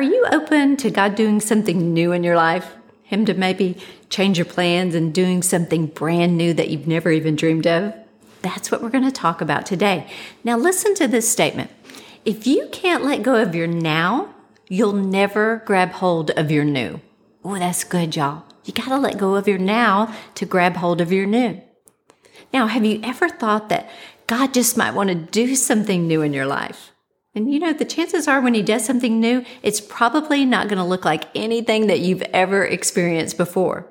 Are you open to God doing something new in your life? Him to maybe change your plans and doing something brand new that you've never even dreamed of? That's what we're going to talk about today. Now, listen to this statement. If you can't let go of your now, you'll never grab hold of your new. Oh, that's good, y'all. You got to let go of your now to grab hold of your new. Now, have you ever thought that God just might want to do something new in your life? And you know, the chances are when he does something new, it's probably not going to look like anything that you've ever experienced before.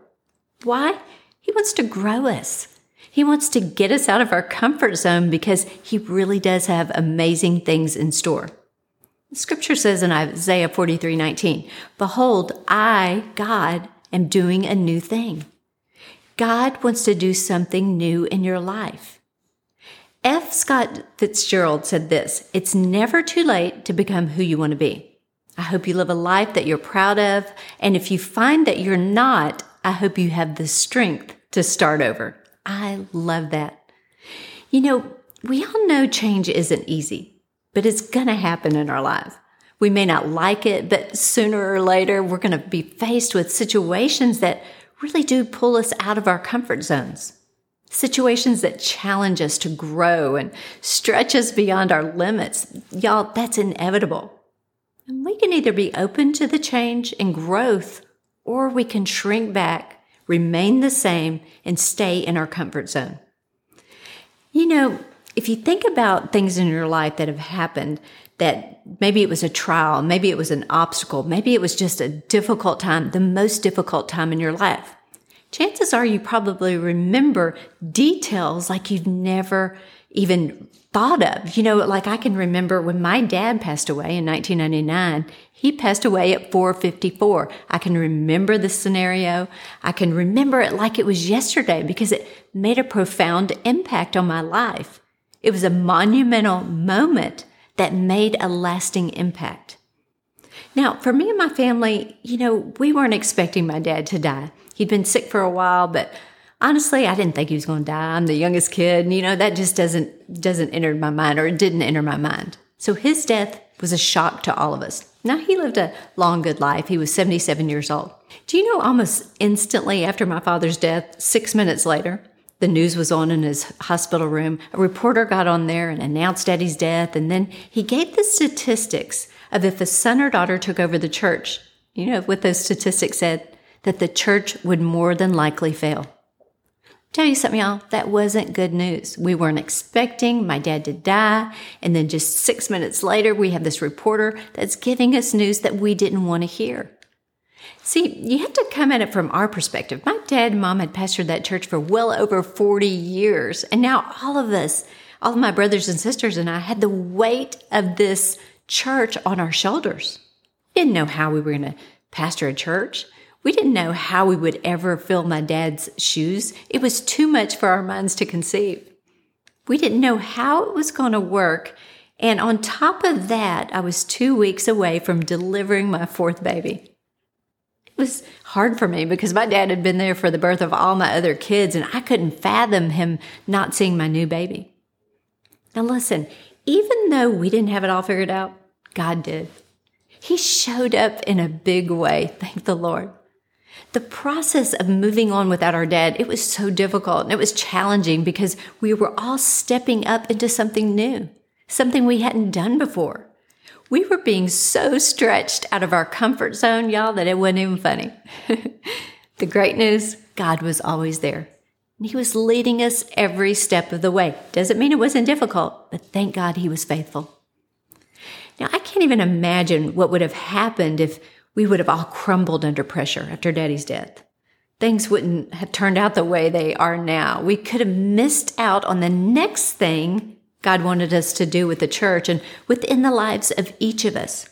Why? He wants to grow us. He wants to get us out of our comfort zone because he really does have amazing things in store. scripture says in Isaiah 43 19, Behold, I, God, am doing a new thing. God wants to do something new in your life. F. Scott Fitzgerald said this It's never too late to become who you want to be. I hope you live a life that you're proud of. And if you find that you're not, I hope you have the strength to start over. I love that. You know, we all know change isn't easy, but it's going to happen in our lives. We may not like it, but sooner or later, we're going to be faced with situations that really do pull us out of our comfort zones. Situations that challenge us to grow and stretch us beyond our limits. Y'all, that's inevitable. And we can either be open to the change and growth, or we can shrink back, remain the same, and stay in our comfort zone. You know, if you think about things in your life that have happened that maybe it was a trial, maybe it was an obstacle, maybe it was just a difficult time, the most difficult time in your life. Chances are you probably remember details like you've never even thought of. You know, like I can remember when my dad passed away in 1999, he passed away at 454. I can remember the scenario. I can remember it like it was yesterday because it made a profound impact on my life. It was a monumental moment that made a lasting impact. Now, for me and my family, you know, we weren't expecting my dad to die. He'd been sick for a while, but honestly, I didn't think he was going to die. I'm the youngest kid, and you know, that just doesn't doesn't enter my mind or it didn't enter my mind. So his death was a shock to all of us. Now he lived a long good life. He was 77 years old. Do you know almost instantly after my father's death, 6 minutes later, the news was on in his hospital room. A reporter got on there and announced Daddy's death, and then he gave the statistics of if a son or daughter took over the church. You know what those statistics said? That the church would more than likely fail. Tell you something, y'all, that wasn't good news. We weren't expecting my dad to die. And then just six minutes later, we have this reporter that's giving us news that we didn't want to hear. See, you have to come at it from our perspective. My dad and mom had pastored that church for well over 40 years. And now all of us, all of my brothers and sisters and I had the weight of this church on our shoulders. Didn't know how we were going to pastor a church. We didn't know how we would ever fill my dad's shoes. It was too much for our minds to conceive. We didn't know how it was going to work. And on top of that, I was two weeks away from delivering my fourth baby It was hard for me because my dad had been there for the birth of all my other kids and I couldn't fathom him not seeing my new baby. Now listen, even though we didn't have it all figured out, God did. He showed up in a big way. Thank the Lord. The process of moving on without our dad, it was so difficult and it was challenging because we were all stepping up into something new, something we hadn't done before. We were being so stretched out of our comfort zone, y'all, that it wasn't even funny. the great news God was always there. He was leading us every step of the way. Doesn't mean it wasn't difficult, but thank God He was faithful. Now, I can't even imagine what would have happened if we would have all crumbled under pressure after Daddy's death. Things wouldn't have turned out the way they are now. We could have missed out on the next thing God wanted us to do with the church and within the lives of each of us.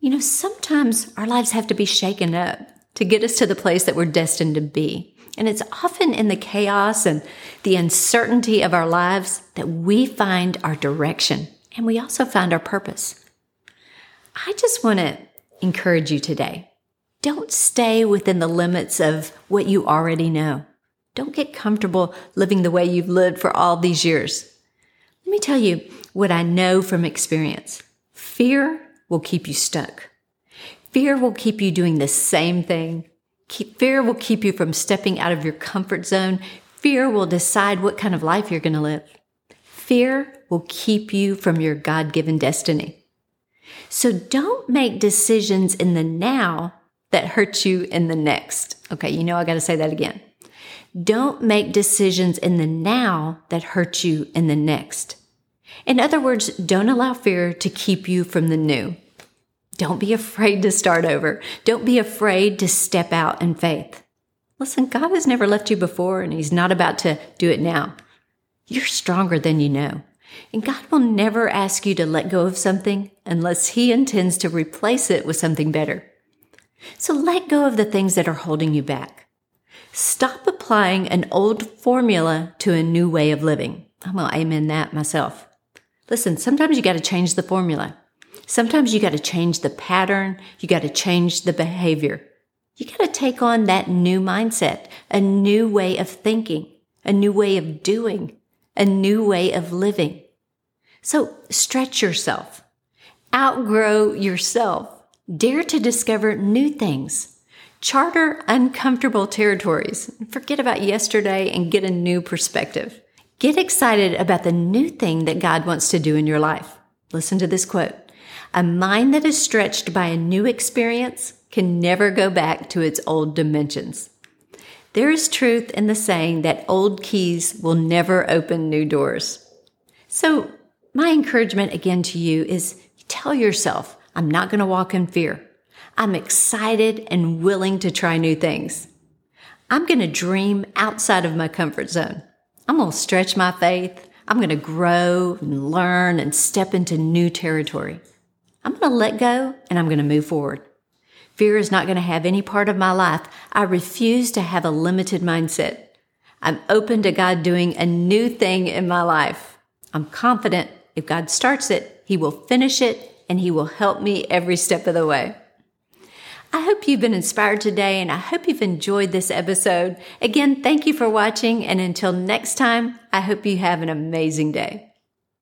You know, sometimes our lives have to be shaken up to get us to the place that we're destined to be. And it's often in the chaos and the uncertainty of our lives that we find our direction and we also find our purpose. I just want to encourage you today. Don't stay within the limits of what you already know. Don't get comfortable living the way you've lived for all these years. Let me tell you what I know from experience. Fear will keep you stuck. Fear will keep you doing the same thing. Fear will keep you from stepping out of your comfort zone. Fear will decide what kind of life you're going to live. Fear will keep you from your God given destiny. So don't make decisions in the now that hurt you in the next. Okay, you know I got to say that again. Don't make decisions in the now that hurt you in the next. In other words, don't allow fear to keep you from the new. Don't be afraid to start over. Don't be afraid to step out in faith. Listen, God has never left you before and He's not about to do it now. You're stronger than you know. And God will never ask you to let go of something unless He intends to replace it with something better. So let go of the things that are holding you back. Stop applying an old formula to a new way of living. I'm going to amen that myself. Listen, sometimes you got to change the formula. Sometimes you got to change the pattern. You got to change the behavior. You got to take on that new mindset, a new way of thinking, a new way of doing, a new way of living. So stretch yourself, outgrow yourself, dare to discover new things. Charter uncomfortable territories. Forget about yesterday and get a new perspective. Get excited about the new thing that God wants to do in your life. Listen to this quote. A mind that is stretched by a new experience can never go back to its old dimensions. There is truth in the saying that old keys will never open new doors. So, my encouragement again to you is tell yourself, I'm not going to walk in fear. I'm excited and willing to try new things. I'm going to dream outside of my comfort zone. I'm going to stretch my faith. I'm going to grow and learn and step into new territory. I'm going to let go and I'm going to move forward. Fear is not going to have any part of my life. I refuse to have a limited mindset. I'm open to God doing a new thing in my life. I'm confident if God starts it, He will finish it and He will help me every step of the way. I hope you've been inspired today and I hope you've enjoyed this episode. Again, thank you for watching. And until next time, I hope you have an amazing day.